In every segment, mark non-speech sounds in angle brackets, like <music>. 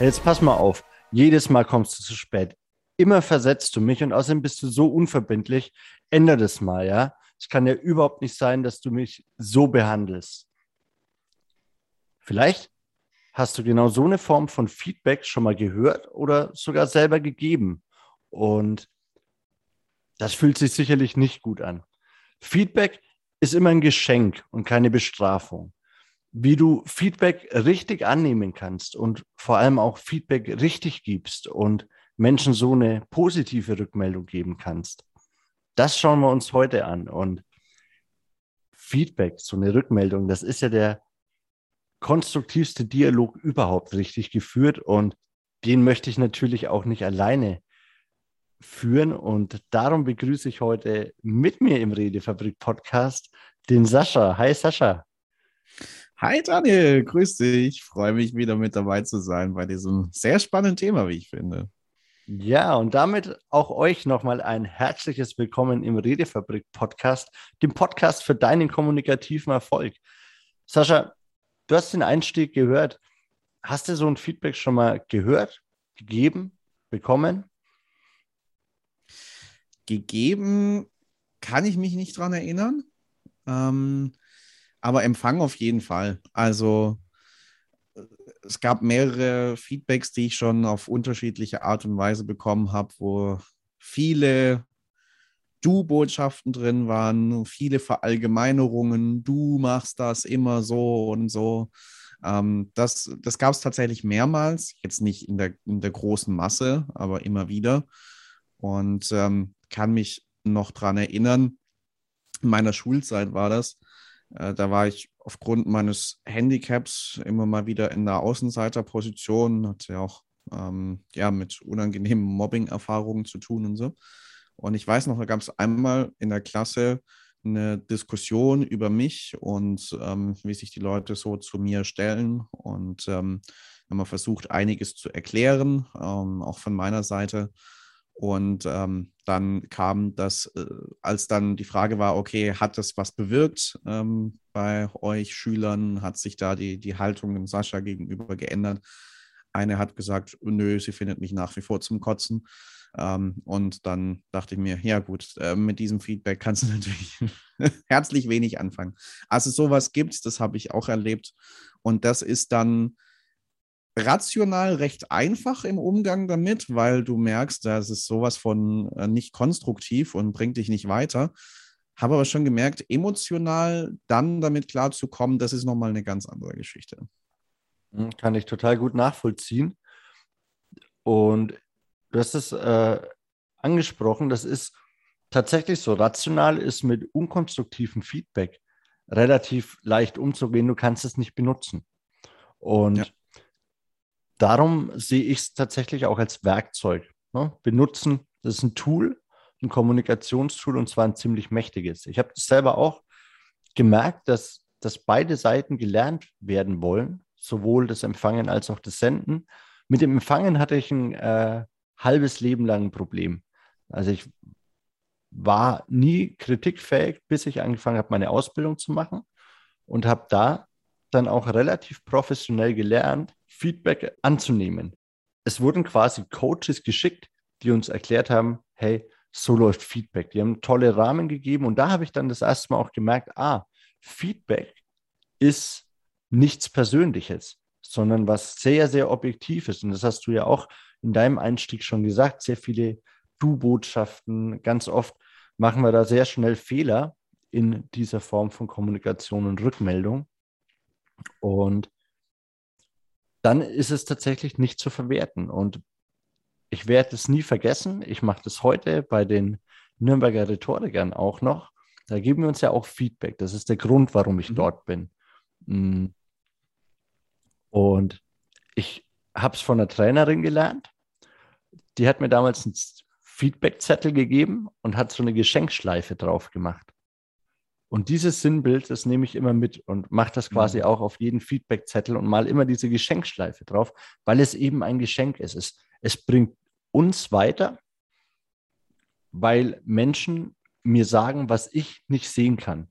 Jetzt pass mal auf. Jedes Mal kommst du zu spät. Immer versetzt du mich und außerdem bist du so unverbindlich. Ändere das mal, ja? Es kann ja überhaupt nicht sein, dass du mich so behandelst. Vielleicht hast du genau so eine Form von Feedback schon mal gehört oder sogar selber gegeben. Und das fühlt sich sicherlich nicht gut an. Feedback ist immer ein Geschenk und keine Bestrafung. Wie du Feedback richtig annehmen kannst und vor allem auch Feedback richtig gibst und Menschen so eine positive Rückmeldung geben kannst, das schauen wir uns heute an. Und Feedback, so eine Rückmeldung, das ist ja der konstruktivste Dialog überhaupt richtig geführt und den möchte ich natürlich auch nicht alleine führen und darum begrüße ich heute mit mir im Redefabrik Podcast den Sascha. Hi Sascha. Hi Daniel, grüß dich. Ich freue mich wieder mit dabei zu sein bei diesem sehr spannenden Thema, wie ich finde. Ja, und damit auch euch nochmal ein herzliches Willkommen im Redefabrik Podcast, dem Podcast für deinen kommunikativen Erfolg. Sascha, du hast den Einstieg gehört. Hast du so ein Feedback schon mal gehört, gegeben, bekommen? Gegeben kann ich mich nicht dran erinnern, ähm, aber Empfang auf jeden Fall. Also äh, es gab mehrere Feedbacks, die ich schon auf unterschiedliche Art und Weise bekommen habe, wo viele Du-Botschaften drin waren, viele Verallgemeinerungen, du machst das immer so und so. Ähm, das das gab es tatsächlich mehrmals, jetzt nicht in der, in der großen Masse, aber immer wieder. Und ähm, kann mich noch daran erinnern, in meiner Schulzeit war das. Äh, da war ich aufgrund meines Handicaps immer mal wieder in der Außenseiterposition, hatte ja auch ähm, ja, mit unangenehmen Mobbing-Erfahrungen zu tun und so. Und ich weiß noch, da gab es einmal in der Klasse eine Diskussion über mich und ähm, wie sich die Leute so zu mir stellen. Und ähm, haben wir versucht, einiges zu erklären, ähm, auch von meiner Seite. Und ähm, dann kam das, äh, als dann die Frage war, okay, hat das was bewirkt ähm, bei euch Schülern? Hat sich da die, die Haltung dem Sascha gegenüber geändert? Eine hat gesagt, nö, sie findet mich nach wie vor zum Kotzen. Ähm, und dann dachte ich mir, ja gut, äh, mit diesem Feedback kannst du <laughs> natürlich herzlich wenig anfangen. Also sowas gibt es, das habe ich auch erlebt. Und das ist dann rational recht einfach im Umgang damit, weil du merkst, das ist sowas von äh, nicht konstruktiv und bringt dich nicht weiter. Habe aber schon gemerkt, emotional dann damit klarzukommen, das ist nochmal eine ganz andere Geschichte. Hm, kann ich total gut nachvollziehen. Und du hast es äh, angesprochen, das ist tatsächlich so. Rational ist mit unkonstruktivem Feedback relativ leicht umzugehen. Du kannst es nicht benutzen. Und ja. Darum sehe ich es tatsächlich auch als Werkzeug. Ne? Benutzen, das ist ein Tool, ein Kommunikationstool und zwar ein ziemlich mächtiges. Ich habe selber auch gemerkt, dass, dass beide Seiten gelernt werden wollen, sowohl das Empfangen als auch das Senden. Mit dem Empfangen hatte ich ein äh, halbes Leben lang ein Problem. Also ich war nie kritikfähig, bis ich angefangen habe, meine Ausbildung zu machen und habe da dann auch relativ professionell gelernt, Feedback anzunehmen. Es wurden quasi Coaches geschickt, die uns erklärt haben, hey, so läuft Feedback. Die haben tolle Rahmen gegeben und da habe ich dann das erste Mal auch gemerkt, ah, Feedback ist nichts Persönliches, sondern was sehr, sehr Objektives. Und das hast du ja auch in deinem Einstieg schon gesagt, sehr viele Du-Botschaften. Ganz oft machen wir da sehr schnell Fehler in dieser Form von Kommunikation und Rückmeldung. Und dann ist es tatsächlich nicht zu verwerten. Und ich werde es nie vergessen. Ich mache das heute bei den Nürnberger Rhetorikern auch noch. Da geben wir uns ja auch Feedback. Das ist der Grund, warum ich mhm. dort bin. Mm. Und ich habe es von einer Trainerin gelernt. Die hat mir damals einen Feedbackzettel gegeben und hat so eine Geschenkschleife drauf gemacht. Und dieses Sinnbild, das nehme ich immer mit und mache das quasi mhm. auch auf jeden Feedbackzettel und mal immer diese Geschenkschleife drauf, weil es eben ein Geschenk ist. Es, es bringt uns weiter, weil Menschen mir sagen, was ich nicht sehen kann.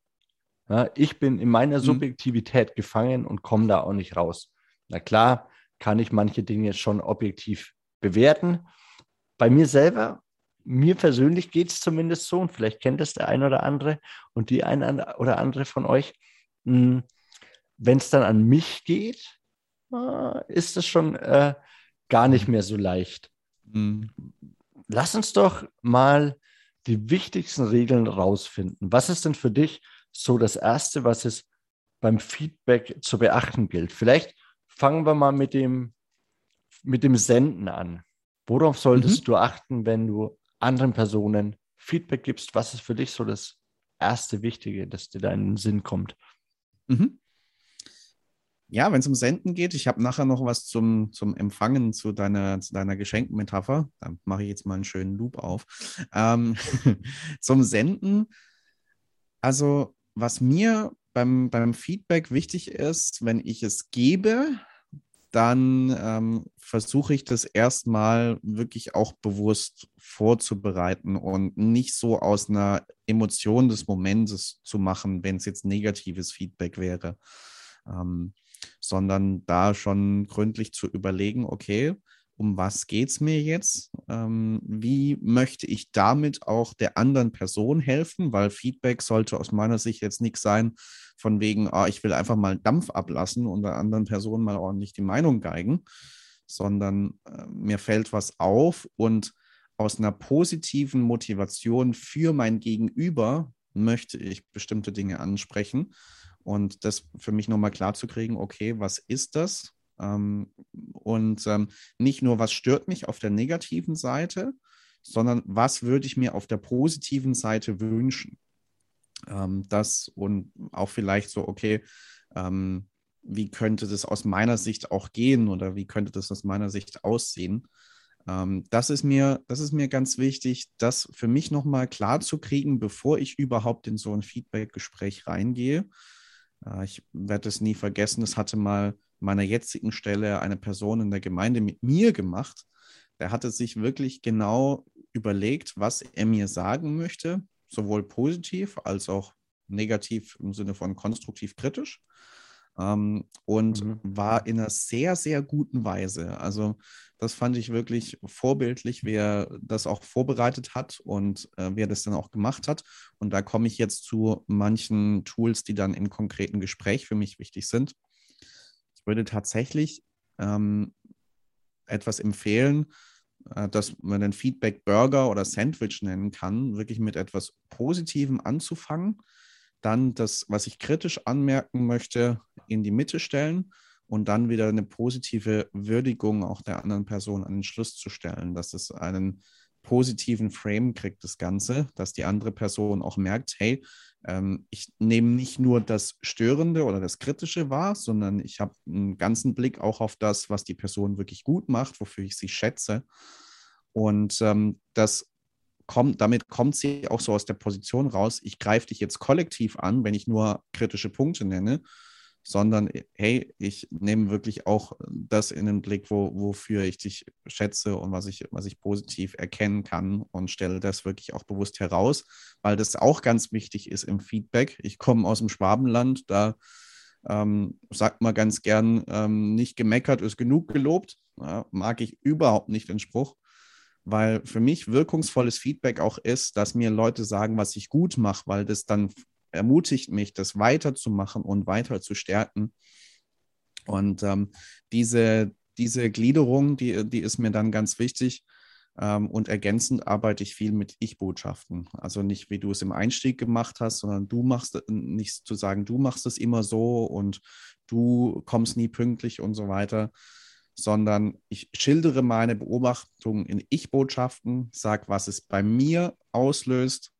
Ja, ich bin in meiner mhm. Subjektivität gefangen und komme da auch nicht raus. Na klar, kann ich manche Dinge schon objektiv bewerten. Bei mir selber, mir persönlich geht es zumindest so, und vielleicht kennt es der ein oder andere und die ein oder andere von euch. Hm, Wenn es dann an mich geht, äh, ist es schon äh, gar nicht mehr so leicht. Mhm. Lass uns doch mal die wichtigsten Regeln rausfinden. Was ist denn für dich so das Erste, was es beim Feedback zu beachten gilt? Vielleicht fangen wir mal mit dem, mit dem Senden an. Worauf solltest mhm. du achten, wenn du anderen Personen Feedback gibst? Was ist für dich so das erste Wichtige, das dir da in den Sinn kommt? Mhm. Ja, wenn es um Senden geht, ich habe nachher noch was zum, zum Empfangen zu deiner, zu deiner Geschenkmetapher. Da mache ich jetzt mal einen schönen Loop auf. Ähm, <laughs> zum Senden, also was mir beim, beim Feedback wichtig ist, wenn ich es gebe, dann ähm, versuche ich das erstmal wirklich auch bewusst vorzubereiten und nicht so aus einer Emotion des Momentes zu machen, wenn es jetzt negatives Feedback wäre. Ähm, sondern da schon gründlich zu überlegen, okay, um was geht es mir jetzt? Ähm, wie möchte ich damit auch der anderen Person helfen? Weil Feedback sollte aus meiner Sicht jetzt nichts sein, von wegen, ah, ich will einfach mal Dampf ablassen und der anderen Person mal ordentlich die Meinung geigen, sondern äh, mir fällt was auf und aus einer positiven Motivation für mein Gegenüber möchte ich bestimmte Dinge ansprechen und das für mich nochmal klar zu kriegen, okay, was ist das? Ähm, und ähm, nicht nur, was stört mich auf der negativen Seite, sondern was würde ich mir auf der positiven Seite wünschen? Ähm, das und auch vielleicht so, okay, wie könnte das aus meiner Sicht auch gehen oder wie könnte das aus meiner Sicht aussehen? Das, ist mir, das ist mir ganz wichtig, das für mich nochmal klar zu kriegen, bevor ich überhaupt in so ein Feedback-Gespräch reingehe. Äh, ich werde es nie vergessen, es hatte mal meiner jetzigen Stelle eine Person in der Gemeinde mit mir gemacht. Der hatte sich wirklich genau überlegt, was er mir sagen möchte, sowohl positiv als auch negativ im Sinne von konstruktiv kritisch. Ähm, und mhm. war in einer sehr, sehr guten Weise. Also das fand ich wirklich vorbildlich, wer das auch vorbereitet hat und äh, wer das dann auch gemacht hat. Und da komme ich jetzt zu manchen Tools, die dann im konkreten Gespräch für mich wichtig sind. Ich würde tatsächlich ähm, etwas empfehlen, äh, dass man den Feedback Burger oder Sandwich nennen kann, wirklich mit etwas Positivem anzufangen, dann das, was ich kritisch anmerken möchte, in die Mitte stellen und dann wieder eine positive Würdigung auch der anderen Person an den Schluss zu stellen, dass es einen positiven Frame kriegt, das Ganze, dass die andere Person auch merkt, hey, ähm, ich nehme nicht nur das Störende oder das Kritische wahr, sondern ich habe einen ganzen Blick auch auf das, was die Person wirklich gut macht, wofür ich sie schätze. Und ähm, das kommt, damit kommt sie auch so aus der Position raus, ich greife dich jetzt kollektiv an, wenn ich nur kritische Punkte nenne, sondern hey, ich nehme wirklich auch das in den Blick, wo, wofür ich dich schätze und was ich, was ich positiv erkennen kann und stelle das wirklich auch bewusst heraus, weil das auch ganz wichtig ist im Feedback. Ich komme aus dem Schwabenland, da ähm, sagt man ganz gern, ähm, nicht gemeckert ist genug gelobt. Ja, mag ich überhaupt nicht den Spruch, weil für mich wirkungsvolles Feedback auch ist, dass mir Leute sagen, was ich gut mache, weil das dann ermutigt mich, das weiterzumachen und weiter zu stärken. Und ähm, diese, diese Gliederung, die, die ist mir dann ganz wichtig. Ähm, und ergänzend arbeite ich viel mit Ich-Botschaften. Also nicht, wie du es im Einstieg gemacht hast, sondern du machst äh, nicht zu sagen, du machst es immer so und du kommst nie pünktlich und so weiter, sondern ich schildere meine Beobachtungen in Ich-Botschaften, sage, was es bei mir auslöst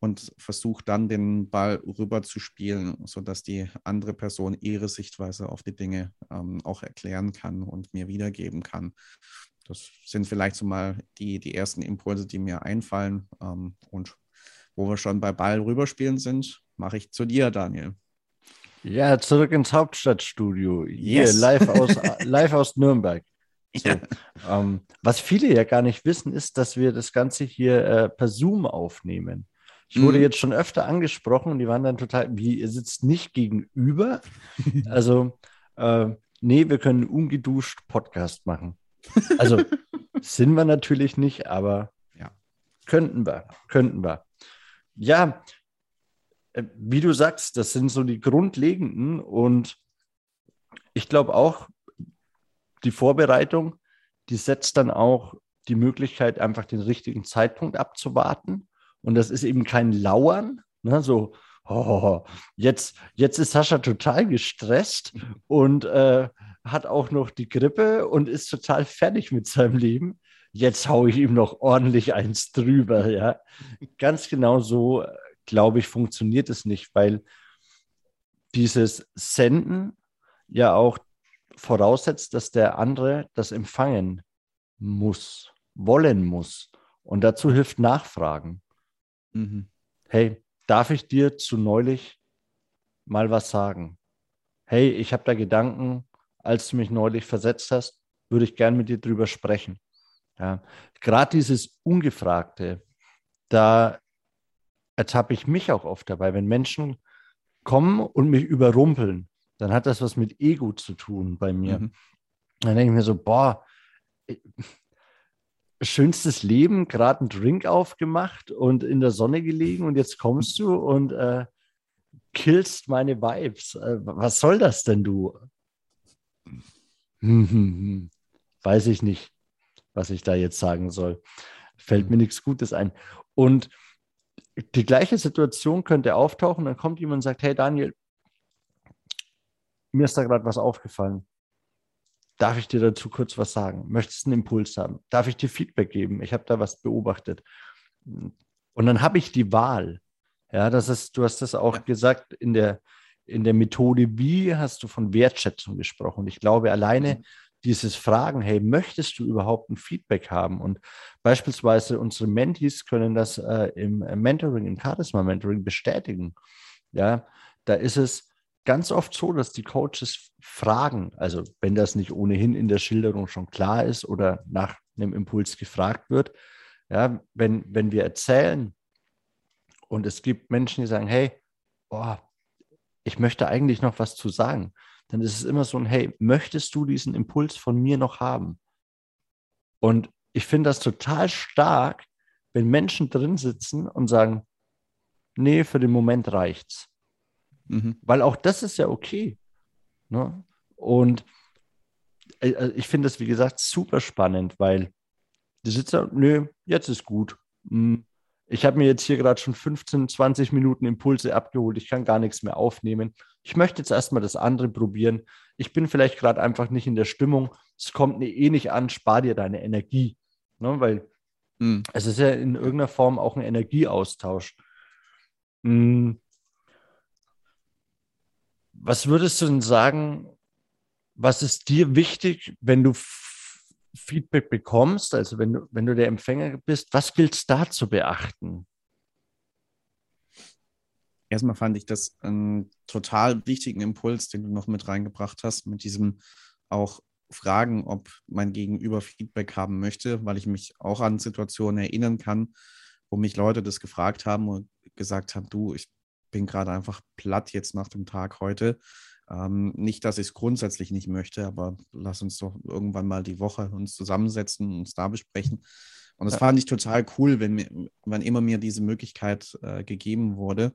und versuche dann den Ball rüber zu spielen, sodass die andere Person ihre Sichtweise auf die Dinge ähm, auch erklären kann und mir wiedergeben kann. Das sind vielleicht so mal die, die ersten Impulse, die mir einfallen. Ähm, und wo wir schon bei Ball rüberspielen sind, mache ich zu dir, Daniel. Ja, zurück ins Hauptstadtstudio. Hier, yes. live, aus, <laughs> live aus Nürnberg. So, ja. ähm, was viele ja gar nicht wissen, ist, dass wir das Ganze hier äh, per Zoom aufnehmen. Ich wurde mhm. jetzt schon öfter angesprochen und die waren dann total, wie, ihr sitzt nicht gegenüber. <laughs> also, äh, nee, wir können ungeduscht Podcast machen. Also <laughs> sind wir natürlich nicht, aber ja. könnten wir, könnten wir. Ja, äh, wie du sagst, das sind so die grundlegenden und ich glaube auch, die Vorbereitung, die setzt dann auch die Möglichkeit, einfach den richtigen Zeitpunkt abzuwarten. Und das ist eben kein Lauern, ne, so, oh, jetzt, jetzt ist Sascha total gestresst und äh, hat auch noch die Grippe und ist total fertig mit seinem Leben. Jetzt haue ich ihm noch ordentlich eins drüber, ja. Ganz genau so, glaube ich, funktioniert es nicht, weil dieses Senden ja auch voraussetzt, dass der andere das empfangen muss, wollen muss. Und dazu hilft Nachfragen. Mhm. Hey, darf ich dir zu neulich mal was sagen? Hey, ich habe da Gedanken, als du mich neulich versetzt hast, würde ich gern mit dir drüber sprechen. Ja, Gerade dieses Ungefragte, da ertappe ich mich auch oft dabei, wenn Menschen kommen und mich überrumpeln, dann hat das was mit Ego zu tun bei mir. Mhm. Dann denke ich mir so, boah, schönstes Leben, gerade einen Drink aufgemacht und in der Sonne gelegen und jetzt kommst du und äh, killst meine Vibes. Äh, was soll das denn, du? Hm, hm, hm. Weiß ich nicht, was ich da jetzt sagen soll. Fällt mir nichts Gutes ein. Und die gleiche Situation könnte auftauchen, dann kommt jemand und sagt, hey Daniel, mir ist da gerade was aufgefallen. Darf ich dir dazu kurz was sagen? Möchtest du einen Impuls haben? Darf ich dir Feedback geben? Ich habe da was beobachtet. Und dann habe ich die Wahl. Ja, das ist, du hast das auch ja. gesagt in der, in der Methode, wie hast du von Wertschätzung gesprochen? Ich glaube, alleine mhm. dieses Fragen, hey, möchtest du überhaupt ein Feedback haben? Und beispielsweise unsere Mentees können das äh, im Mentoring, im Charisma Mentoring bestätigen. Ja, da ist es, ganz oft so, dass die Coaches fragen, also wenn das nicht ohnehin in der Schilderung schon klar ist oder nach einem Impuls gefragt wird, ja, wenn, wenn wir erzählen und es gibt Menschen, die sagen, hey, oh, ich möchte eigentlich noch was zu sagen, dann ist es immer so ein, hey, möchtest du diesen Impuls von mir noch haben? Und ich finde das total stark, wenn Menschen drin sitzen und sagen, nee, für den Moment reicht's. Mhm. Weil auch das ist ja okay. Ne? Und äh, äh, ich finde das, wie gesagt, super spannend, weil die Sitzer, nö, jetzt ist gut. Hm, ich habe mir jetzt hier gerade schon 15, 20 Minuten Impulse abgeholt. Ich kann gar nichts mehr aufnehmen. Ich möchte jetzt erstmal das andere probieren. Ich bin vielleicht gerade einfach nicht in der Stimmung. Es kommt eh nicht an, spar dir deine Energie. Ne? Weil mhm. es ist ja in irgendeiner Form auch ein Energieaustausch. Mhm. Was würdest du denn sagen, was ist dir wichtig, wenn du Feedback bekommst, also wenn du, wenn du der Empfänger bist, was gilt es da zu beachten? Erstmal fand ich das einen total wichtigen Impuls, den du noch mit reingebracht hast, mit diesem auch fragen, ob mein Gegenüber Feedback haben möchte, weil ich mich auch an Situationen erinnern kann, wo mich Leute das gefragt haben und gesagt haben, du, ich bin gerade einfach platt jetzt nach dem Tag heute. Ähm, nicht, dass ich es grundsätzlich nicht möchte, aber lass uns doch irgendwann mal die Woche uns zusammensetzen und uns da besprechen. Und das ja. fand ich total cool, wenn, mir, wenn immer mir diese Möglichkeit äh, gegeben wurde.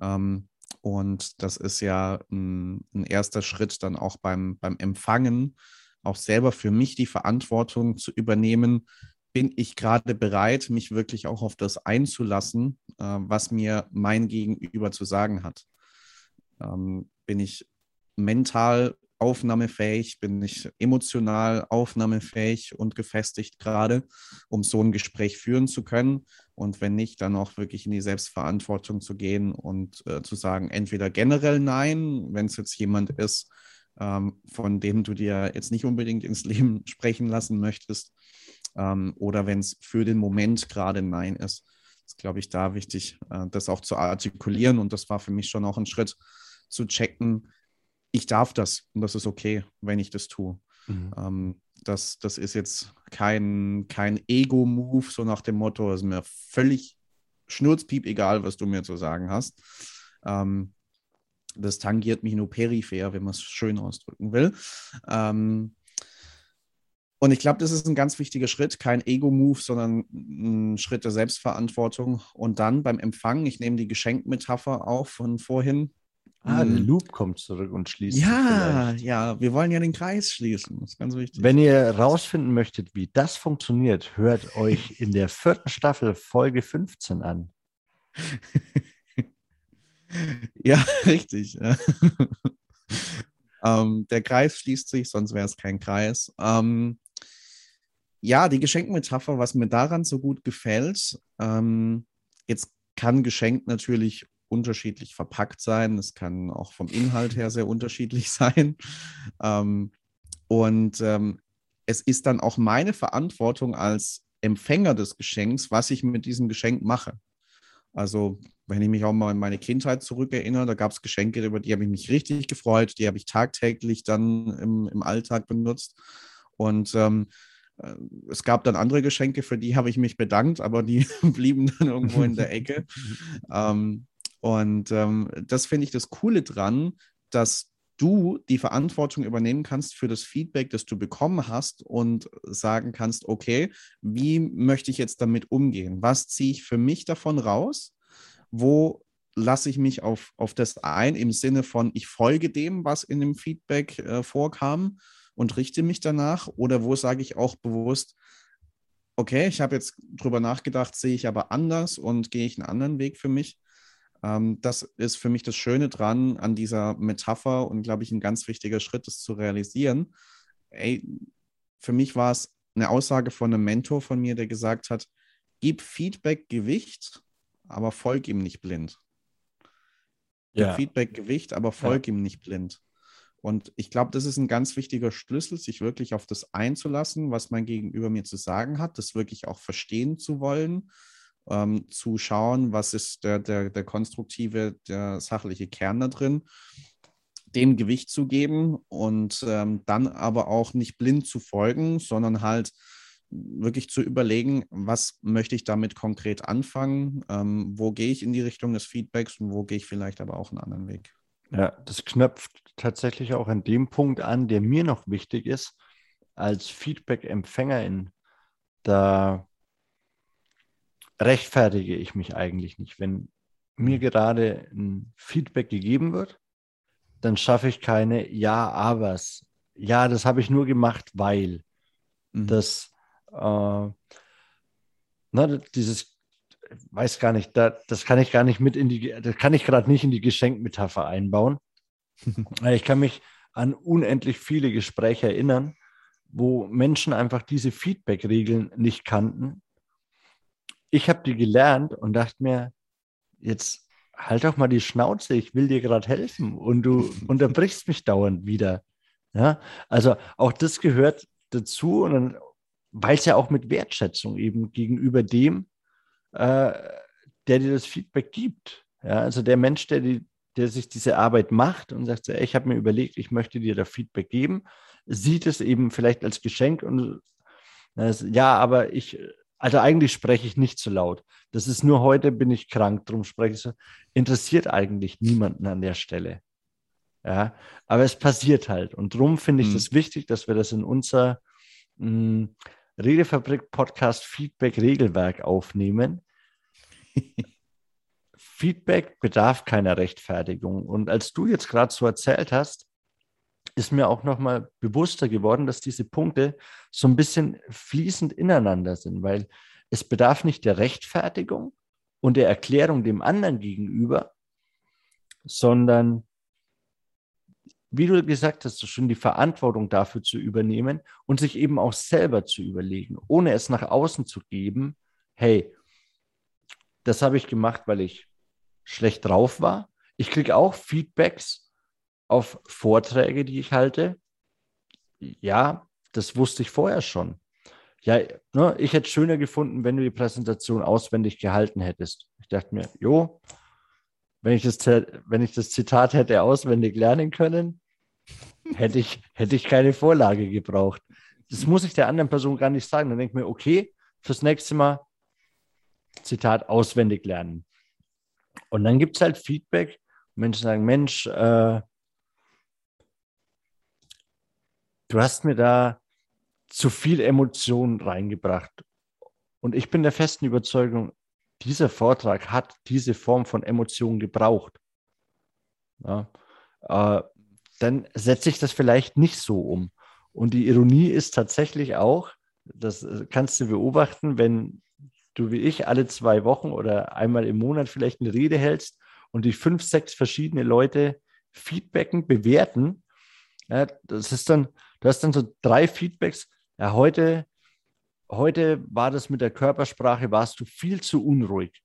Ähm, und das ist ja ein, ein, erster Schritt dann auch beim, beim Empfangen, auch selber für mich die Verantwortung zu übernehmen, bin ich gerade bereit, mich wirklich auch auf das einzulassen, äh, was mir mein Gegenüber zu sagen hat. Ähm, bin ich mental aufnahmefähig, bin ich emotional aufnahmefähig und gefestigt gerade, um so ein Gespräch führen zu können. Und wenn nicht, dann auch wirklich in die Selbstverantwortung zu gehen und äh, zu sagen, entweder generell nein, wenn es jetzt jemand ist, ähm, von dem du dir jetzt nicht unbedingt ins Leben <laughs> sprechen lassen möchtest, ähm, oder wenn es für den Moment gerade Nein ist. ist, glaube ich, da wichtig, äh, das auch zu artikulieren. Und das war für mich schon auch ein Schritt zu checken, ich darf das und das ist okay, wenn ich das tue. Mhm. Ähm, das, das ist jetzt kein, kein Ego-Move, so nach dem Motto, es ist mir völlig schnurzpiep egal, was du mir zu sagen hast. Ähm, das tangiert mich nur peripher, wenn man es schön ausdrücken will. Ähm, und ich glaube, das ist ein ganz wichtiger Schritt, kein Ego-Move, sondern ein Schritt der Selbstverantwortung. Und dann beim Empfang, ich nehme die Geschenkmetapher auf von vorhin. Ah, der mhm. Loop kommt zurück und schließt. Ja, ja, wir wollen ja den Kreis schließen. Das ist ganz wichtig. Wenn ihr rausfinden möchtet, wie das funktioniert, hört euch in der vierten Staffel Folge 15 an. <laughs> ja, <laughs> richtig. <laughs> ähm, der Kreis schließt sich, sonst wäre es kein Kreis. Ähm, ja, die Geschenkmetapher, was mir daran so gut gefällt, ähm, jetzt kann Geschenk natürlich unterschiedlich verpackt sein. Es kann auch vom Inhalt her sehr unterschiedlich <laughs> sein. Ähm, und ähm, es ist dann auch meine Verantwortung als Empfänger des Geschenks, was ich mit diesem Geschenk mache. Also, wenn ich mich auch mal in meine Kindheit zurückerinnere, da gab es Geschenke, über die habe ich mich richtig gefreut, die habe ich tagtäglich dann im, im Alltag benutzt. Und ähm, äh, es gab dann andere Geschenke, für die habe ich mich bedankt, aber die <laughs> blieben dann irgendwo in der Ecke. <laughs> ähm, und ähm, das finde ich das Coole dran, dass du die Verantwortung übernehmen kannst für das Feedback, das du bekommen hast und sagen kannst, okay, wie möchte ich jetzt damit umgehen? Was ziehe ich für mich davon raus? Wo lasse ich mich auf, auf das ein im Sinne von, ich folge dem, was in dem Feedback äh, vorkam und richte mich danach? Oder wo sage ich auch bewusst, okay, ich habe jetzt drüber nachgedacht, sehe ich aber anders und gehe ich einen anderen Weg für mich? Ähm, das ist für mich das Schöne dran an dieser Metapher und, glaube ich, ein ganz wichtiger Schritt, das zu realisieren. Ey, für mich war es eine Aussage von einem Mentor von mir, der gesagt hat, gib Feedback Gewicht, aber folg ihm nicht blind. Gib ja. Feedback Gewicht, aber folg ja. ihm nicht blind. Und ich glaube, das ist ein ganz wichtiger Schlüssel, sich wirklich auf das einzulassen, was mein Gegenüber mir zu sagen hat, das wirklich auch verstehen zu wollen ähm, zu schauen, was ist der, der, der konstruktive, der sachliche Kern da drin, dem Gewicht zu geben und ähm, dann aber auch nicht blind zu folgen, sondern halt wirklich zu überlegen, was möchte ich damit konkret anfangen, ähm, wo gehe ich in die Richtung des Feedbacks und wo gehe ich vielleicht aber auch einen anderen Weg. Ja, das knöpft tatsächlich auch an dem Punkt an, der mir noch wichtig ist, als Feedback-Empfängerin. Da rechtfertige ich mich eigentlich nicht. Wenn mir mhm. gerade ein Feedback gegeben wird, dann schaffe ich keine Ja-Abers. Ja, das habe ich nur gemacht, weil mhm. das, äh, na, dieses, weiß gar nicht, da, das kann ich gar nicht mit in die, das kann ich gerade nicht in die Geschenkmetapher einbauen. <laughs> ich kann mich an unendlich viele Gespräche erinnern, wo Menschen einfach diese Feedback-Regeln nicht kannten ich habe die gelernt und dachte mir, jetzt halt doch mal die Schnauze, ich will dir gerade helfen und du <laughs> unterbrichst mich dauernd wieder. Ja, also auch das gehört dazu und weil es ja auch mit Wertschätzung eben gegenüber dem, äh, der dir das Feedback gibt. Ja, also der Mensch, der, die, der sich diese Arbeit macht und sagt, ey, ich habe mir überlegt, ich möchte dir da Feedback geben, sieht es eben vielleicht als Geschenk und äh, ja, aber ich also eigentlich spreche ich nicht so laut. Das ist nur heute bin ich krank, darum spreche ich so. Interessiert eigentlich niemanden an der Stelle. Ja, aber es passiert halt. Und darum finde ich es hm. wichtig, dass wir das in unser mh, hm, Redefabrik-Podcast Feedback-Regelwerk aufnehmen. <laughs> Feedback bedarf keiner Rechtfertigung. Und als du jetzt gerade so erzählt hast, ist mir auch nochmal bewusster geworden, dass diese Punkte so ein bisschen fließend ineinander sind, weil es bedarf nicht der Rechtfertigung und der Erklärung dem anderen gegenüber, sondern wie du gesagt hast, schon die Verantwortung dafür zu übernehmen und sich eben auch selber zu überlegen, ohne es nach außen zu geben, hey, das habe ich gemacht, weil ich schlecht drauf war. Ich kriege auch Feedbacks auf Vorträge, die ich halte. Ja, das wusste ich vorher schon. Ja, ne, ich hätte es schöner gefunden, wenn du die Präsentation auswendig gehalten hättest. Ich dachte mir, jo, wenn ich das, wenn ich das Zitat hätte auswendig lernen können, hätte ich, hätte ich keine Vorlage gebraucht. Das muss ich der anderen Person gar nicht sagen. Dann denke ich mir, okay, fürs nächste Mal Zitat auswendig lernen. Und dann gibt es halt Feedback, Menschen sagen, Mensch, äh, du hast mir da zu viel Emotionen reingebracht. Und ich bin der festen Überzeugung, dieser Vortrag hat diese Form von Emotionen gebraucht. Ja, äh, dann setze ich das vielleicht nicht so um. Und die Ironie ist tatsächlich auch, das äh, kannst du beobachten, wenn du wie ich alle zwei Wochen oder einmal im Monat vielleicht eine Rede hältst und die fünf, sechs verschiedene Leute feedbacken, bewerten. Ja, das ist dann, du hast dann so drei Feedbacks. Ja, heute, heute war das mit der Körpersprache, warst du viel zu unruhig.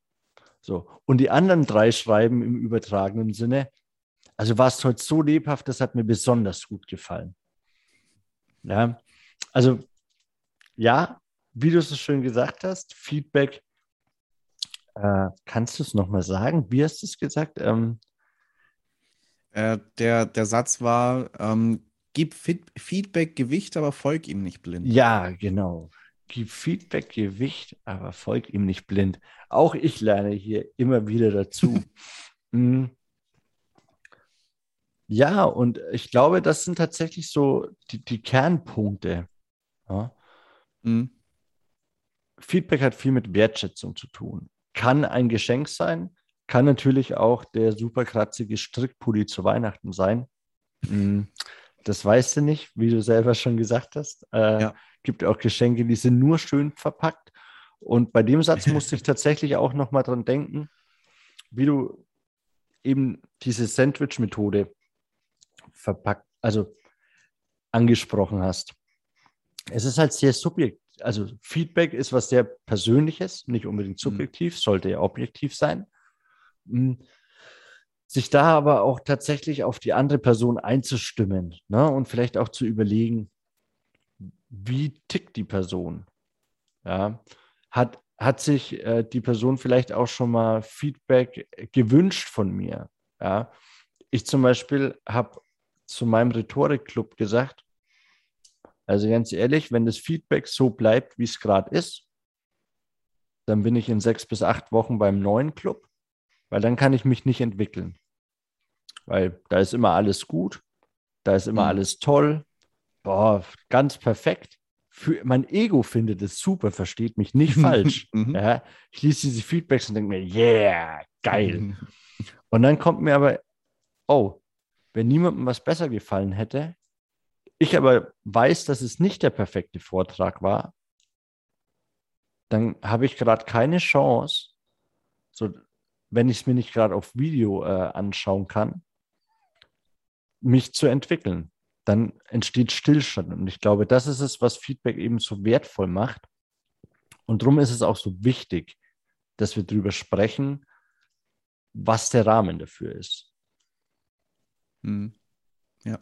So. Und die anderen drei schreiben im übertragenen Sinne, also warst heute so lebhaft, das hat mir besonders gut gefallen. Ja, also ja, wie du es so schön gesagt hast, Feedback, äh, kannst du es nochmal sagen? Wie hast du es gesagt? Ähm, äh, der, der Satz war, ähm, gib Feedback Gewicht, aber folg ihm nicht blind. Ja, genau. Gib Feedback Gewicht, aber folg ihm nicht blind. Auch ich lerne hier immer wieder dazu. <laughs> mhm. Ja, und ich glaube, das sind tatsächlich so die, die Kernpunkte. Ja. Mhm. Feedback hat viel mit Wertschätzung zu tun. Kann ein Geschenk sein, kann natürlich auch der super kratzige Strickpulli zu Weihnachten sein. Mhm. Das weißt du nicht, wie du selber schon gesagt hast. Äh, ja. Gibt auch Geschenke, die sind nur schön verpackt. Und bei dem Satz <laughs> musste ich tatsächlich auch nochmal dran denken, wie du eben diese Sandwich-Methode verpackt, also angesprochen hast. Es ist halt sehr subjektiv. Also Feedback ist was sehr Persönliches, nicht unbedingt mhm. subjektiv, mhm. sollte ja objektiv sein. Hm. Sich da aber auch tatsächlich auf die andere Person einzustimmen ne? und vielleicht auch zu überlegen, wie tickt die Person? Ja? Hat, hat sich äh, die Person vielleicht auch schon mal Feedback gewünscht von mir? Ja? Ich zum Beispiel habe zu meinem Rhetorikclub gesagt, also ganz ehrlich, wenn das Feedback so bleibt, wie es gerade ist, dann bin ich in sechs bis acht Wochen beim neuen Club, weil dann kann ich mich nicht entwickeln. Weil da ist immer alles gut, da ist immer mhm. alles toll, boah, ganz perfekt. Für, mein Ego findet es super, versteht mich nicht <laughs> falsch. Mhm. ja, ich lese diese Feedbacks und denke mir, yeah, geil. Mhm. Und dann kommt mir aber, oh, wenn niemandem was besser gefallen hätte, ich aber weiß, dass es nicht der perfekte Vortrag war, dann habe ich gerade keine Chance, so, wenn ich es mir nicht gerade auf Video äh, anschauen kann, mich zu entwickeln. Dann entsteht Stillstand. Und ich glaube, das ist es, was Feedback eben so wertvoll macht. Und darum ist es auch so wichtig, dass wir darüber sprechen, was der Rahmen dafür ist. Hm. Ja.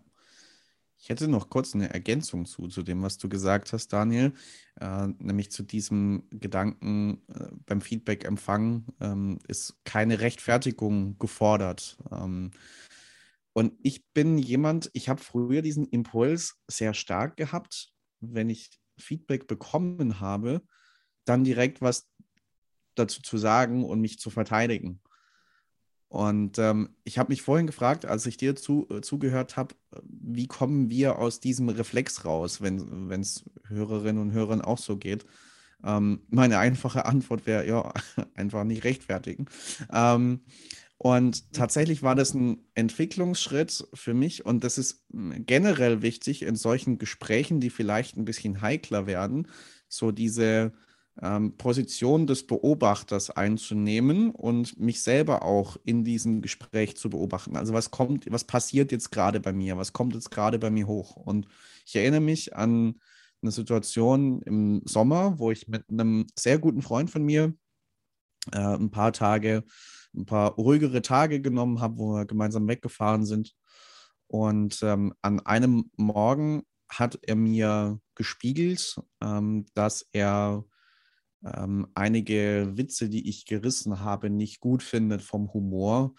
Ich hätte noch kurz eine Ergänzung zu, zu dem, was du gesagt hast, Daniel, äh, nämlich zu diesem Gedanken äh, beim Feedback-Empfang ähm, ist keine Rechtfertigung gefordert. Ähm, und ich bin jemand, ich habe früher diesen Impuls sehr stark gehabt, wenn ich Feedback bekommen habe, dann direkt was dazu zu sagen und mich zu verteidigen. Und ähm, ich habe mich vorhin gefragt, als ich dir zu, äh, zugehört habe, wie kommen wir aus diesem Reflex raus, wenn es Hörerinnen und Hörern auch so geht? Ähm, meine einfache Antwort wäre, ja, <laughs> einfach nicht rechtfertigen. Ähm, und tatsächlich war das ein Entwicklungsschritt für mich und das ist generell wichtig in solchen Gesprächen, die vielleicht ein bisschen heikler werden, so diese ähm, Position des Beobachters einzunehmen und mich selber auch in diesem Gespräch zu beobachten. Also was kommt, was passiert jetzt gerade bei mir? Was kommt jetzt gerade bei mir hoch? Und ich erinnere mich an eine Situation im Sommer, wo ich mit einem sehr guten Freund von mir äh, ein paar Tage, ein paar ruhigere Tage genommen habe, wo wir gemeinsam weggefahren sind. Und ähm, an einem Morgen hat er mir gespiegelt, ähm, dass er ähm, einige Witze, die ich gerissen habe, nicht gut findet vom Humor.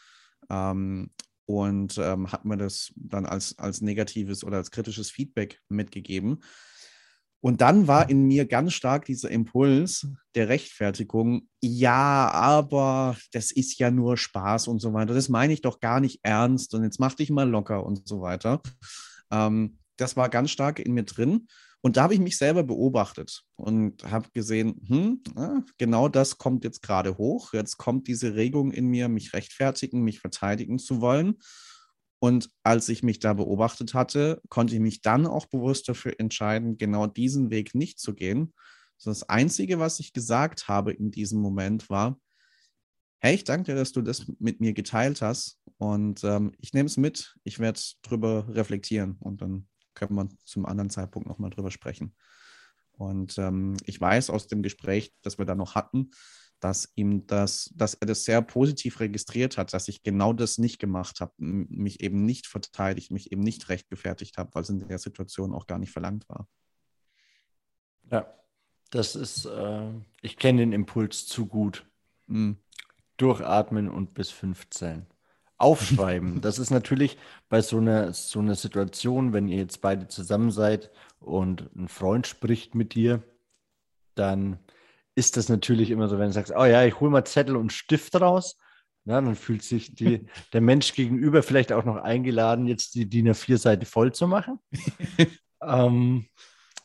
Ähm, und ähm, hat mir das dann als, als negatives oder als kritisches Feedback mitgegeben. Und dann war in mir ganz stark dieser Impuls der Rechtfertigung, ja, aber das ist ja nur Spaß und so weiter. Das meine ich doch gar nicht ernst und jetzt mach dich mal locker und so weiter. Ähm, das war ganz stark in mir drin. Und da habe ich mich selber beobachtet und habe gesehen, hm, genau das kommt jetzt gerade hoch. Jetzt kommt diese Regung in mir, mich rechtfertigen, mich verteidigen zu wollen. Und als ich mich da beobachtet hatte, konnte ich mich dann auch bewusst dafür entscheiden, genau diesen Weg nicht zu gehen. Das Einzige, was ich gesagt habe in diesem Moment war, hey, ich danke dir, dass du das mit mir geteilt hast und ähm, ich nehme es mit, ich werde drüber reflektieren und dann können wir zum anderen Zeitpunkt nochmal drüber sprechen. Und ähm, ich weiß aus dem Gespräch, das wir da noch hatten, dass ihm das, dass er das sehr positiv registriert hat, dass ich genau das nicht gemacht habe, mich eben nicht verteidigt, mich eben nicht rechtgefertigt habe, weil es in der Situation auch gar nicht verlangt war. Ja, das ist, äh, ich kenne den Impuls zu gut. Mhm. Durchatmen und bis 15. Aufschreiben. das ist natürlich bei so einer, so einer Situation, wenn ihr jetzt beide zusammen seid und ein Freund spricht mit dir, dann ist das natürlich immer so, wenn du sagst, oh ja, ich hole mal Zettel und Stift raus. Ja, dann fühlt sich die, <laughs> der Mensch gegenüber vielleicht auch noch eingeladen, jetzt die DIN A4-Seite voll zu machen. <laughs> ähm,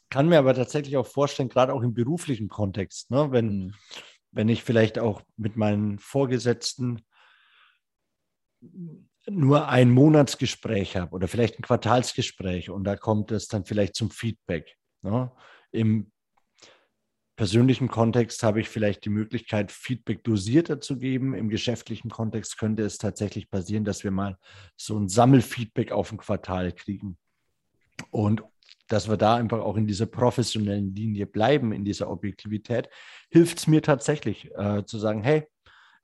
kann mir aber tatsächlich auch vorstellen, gerade auch im beruflichen Kontext, ne, wenn, mhm. wenn ich vielleicht auch mit meinen Vorgesetzten nur ein Monatsgespräch habe oder vielleicht ein Quartalsgespräch und da kommt es dann vielleicht zum Feedback. Ne? Im persönlichen Kontext habe ich vielleicht die Möglichkeit, Feedback dosierter zu geben. Im geschäftlichen Kontext könnte es tatsächlich passieren, dass wir mal so ein Sammelfeedback auf ein Quartal kriegen. Und dass wir da einfach auch in dieser professionellen Linie bleiben, in dieser Objektivität, hilft es mir tatsächlich äh, zu sagen, hey,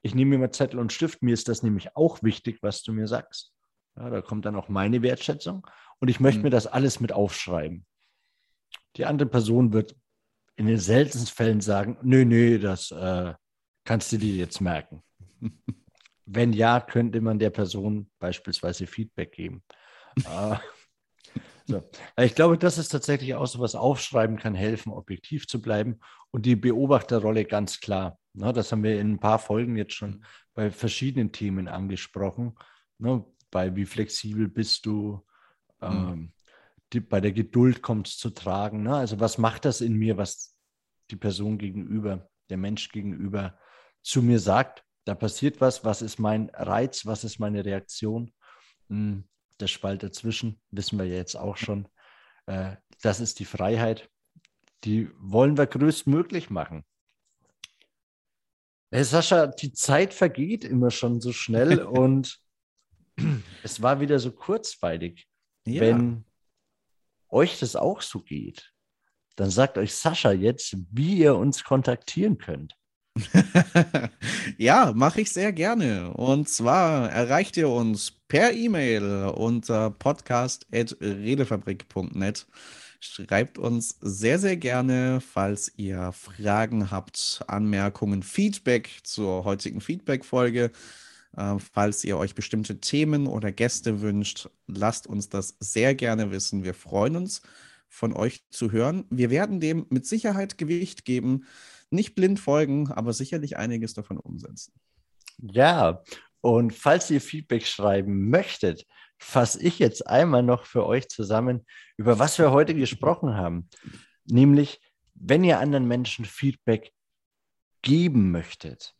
ich nehme mir mal Zettel und Stift, mir ist das nämlich auch wichtig, was du mir sagst. Ja, da kommt dann auch meine Wertschätzung und ich möchte mhm. mir das alles mit aufschreiben. Die andere Person wird in den seltensten Fällen sagen, nö, nö, das äh, kannst du dir jetzt merken. <laughs> Wenn ja, könnte man der Person beispielsweise Feedback geben. So. Ich glaube, das ist tatsächlich auch so was Aufschreiben kann helfen, objektiv zu bleiben und die Beobachterrolle ganz klar. Ne, das haben wir in ein paar Folgen jetzt schon bei verschiedenen Themen angesprochen. Ne, bei wie flexibel bist du, mhm. ähm, bei der Geduld kommt es zu tragen. Ne? Also was macht das in mir, was die Person gegenüber, der Mensch gegenüber zu mir sagt? Da passiert was, was ist mein Reiz, was ist meine Reaktion? Der Spalt dazwischen, wissen wir ja jetzt auch schon. Äh, das ist die Freiheit. Die wollen wir größtmöglich machen. Hey Sascha, die Zeit vergeht immer schon so schnell <laughs> und es war wieder so kurzweilig. Ja. Wenn euch das auch so geht, dann sagt euch Sascha jetzt, wie ihr uns kontaktieren könnt. <laughs> ja, mache ich sehr gerne. Und zwar erreicht ihr uns per E-Mail unter podcast.redefabrik.net. Schreibt uns sehr, sehr gerne, falls ihr Fragen habt, Anmerkungen, Feedback zur heutigen Feedback-Folge. Äh, falls ihr euch bestimmte Themen oder Gäste wünscht, lasst uns das sehr gerne wissen. Wir freuen uns, von euch zu hören. Wir werden dem mit Sicherheit Gewicht geben, nicht blind folgen, aber sicherlich einiges davon umsetzen. Ja, und falls ihr Feedback schreiben möchtet, fasse ich jetzt einmal noch für euch zusammen, über was wir heute gesprochen haben. Nämlich, wenn ihr anderen Menschen Feedback geben möchtet,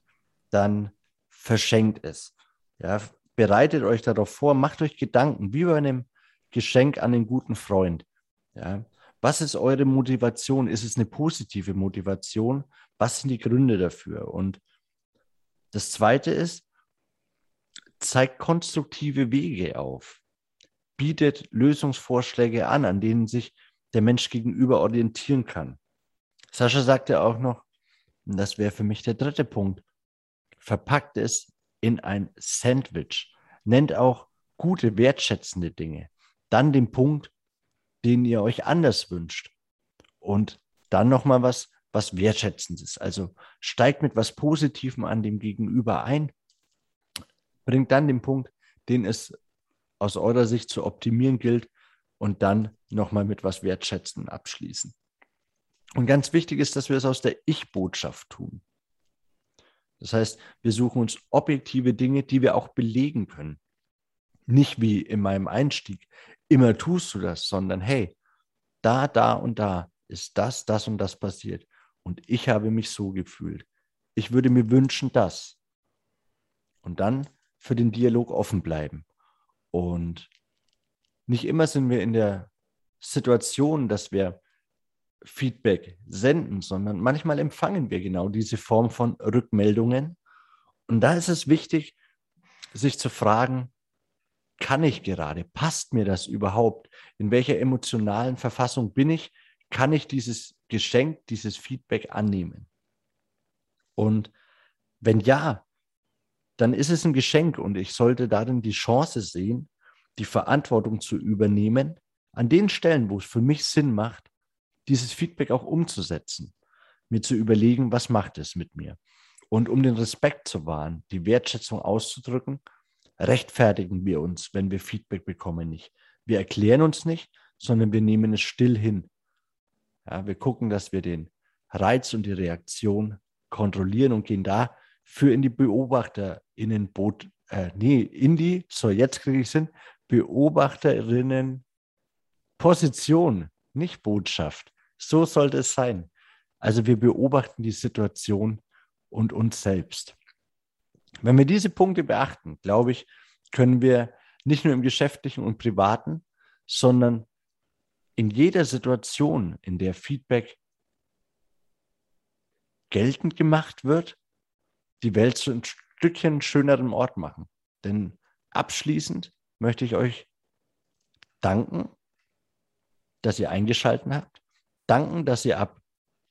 dann verschenkt es. Ja, bereitet euch darauf vor, macht euch Gedanken, wie bei einem Geschenk an einen guten Freund. Ja, was ist eure Motivation? Ist es eine positive Motivation? Was sind die Gründe dafür? Und das Zweite ist, zeigt konstruktive Wege auf, bietet Lösungsvorschläge an, an denen sich der Mensch gegenüber orientieren kann. Sascha sagte auch noch, und das wäre für mich der dritte Punkt, verpackt es in ein Sandwich, nennt auch gute, wertschätzende Dinge. Dann den Punkt, den ihr euch anders wünscht. Und dann nochmal was, was Wertschätzendes. Also steigt mit was Positivem an dem Gegenüber ein, bringt dann den Punkt, den es aus eurer Sicht zu optimieren gilt und dann nochmal mit was Wertschätzendem abschließen. Und ganz wichtig ist, dass wir es aus der Ich-Botschaft tun. Das heißt, wir suchen uns objektive Dinge, die wir auch belegen können. Nicht wie in meinem Einstieg, immer tust du das, sondern hey, da, da und da ist das, das und das passiert. Und ich habe mich so gefühlt. Ich würde mir wünschen, das. Und dann für den Dialog offen bleiben. Und nicht immer sind wir in der Situation, dass wir Feedback senden, sondern manchmal empfangen wir genau diese Form von Rückmeldungen. Und da ist es wichtig, sich zu fragen, kann ich gerade? Passt mir das überhaupt? In welcher emotionalen Verfassung bin ich? Kann ich dieses Geschenk, dieses Feedback annehmen? Und wenn ja, dann ist es ein Geschenk und ich sollte darin die Chance sehen, die Verantwortung zu übernehmen, an den Stellen, wo es für mich Sinn macht, dieses Feedback auch umzusetzen, mir zu überlegen, was macht es mit mir. Und um den Respekt zu wahren, die Wertschätzung auszudrücken, rechtfertigen wir uns, wenn wir Feedback bekommen, nicht. Wir erklären uns nicht, sondern wir nehmen es still hin. Ja, wir gucken, dass wir den Reiz und die Reaktion kontrollieren und gehen da für in die BeobachterInnen, äh, nee, in die, so jetzt kriege ich Sinn, Beobachterinnen Position, nicht Botschaft. So sollte es sein. Also wir beobachten die Situation und uns selbst. Wenn wir diese Punkte beachten, glaube ich, können wir nicht nur im geschäftlichen und privaten, sondern in jeder Situation, in der Feedback geltend gemacht wird, die Welt zu ein Stückchen schöneren Ort machen. Denn abschließend möchte ich euch danken, dass ihr eingeschaltet habt. Danken, dass ihr ab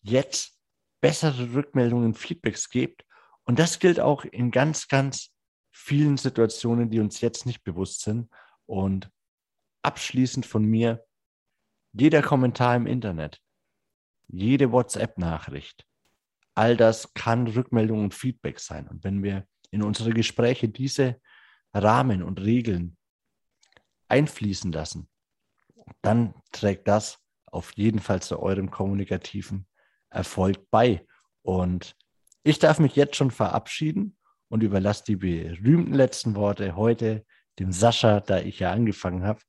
jetzt bessere Rückmeldungen, Feedbacks gebt. Und das gilt auch in ganz, ganz vielen Situationen, die uns jetzt nicht bewusst sind. Und abschließend von mir, jeder Kommentar im Internet, jede WhatsApp-Nachricht, all das kann Rückmeldung und Feedback sein. Und wenn wir in unsere Gespräche diese Rahmen und Regeln einfließen lassen, dann trägt das auf jeden Fall zu eurem kommunikativen Erfolg bei. Und ich darf mich jetzt schon verabschieden und überlasse die berühmten letzten Worte heute dem Sascha, da ich ja angefangen habe.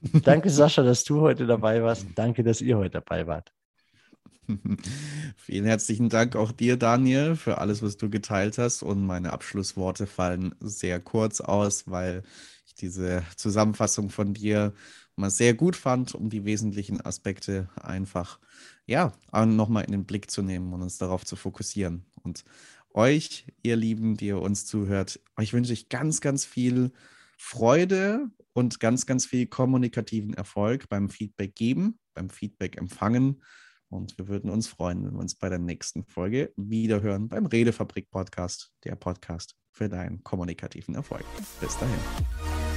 Danke, <laughs> Sascha, dass du heute dabei warst. Danke, dass ihr heute dabei wart. <laughs> Vielen herzlichen Dank auch dir, Daniel, für alles, was du geteilt hast. Und meine Abschlussworte fallen sehr kurz aus, weil ich diese Zusammenfassung von dir mal sehr gut fand, um die wesentlichen Aspekte einfach, ja, nochmal in den Blick zu nehmen und uns darauf zu fokussieren. Und euch, ihr Lieben, die ihr uns zuhört, euch wünsche ich ganz, ganz viel Freude und ganz, ganz viel kommunikativen Erfolg beim Feedback geben, beim Feedback empfangen. Und wir würden uns freuen, wenn wir uns bei der nächsten Folge wiederhören beim Redefabrik Podcast, der Podcast für deinen kommunikativen Erfolg. Bis dahin.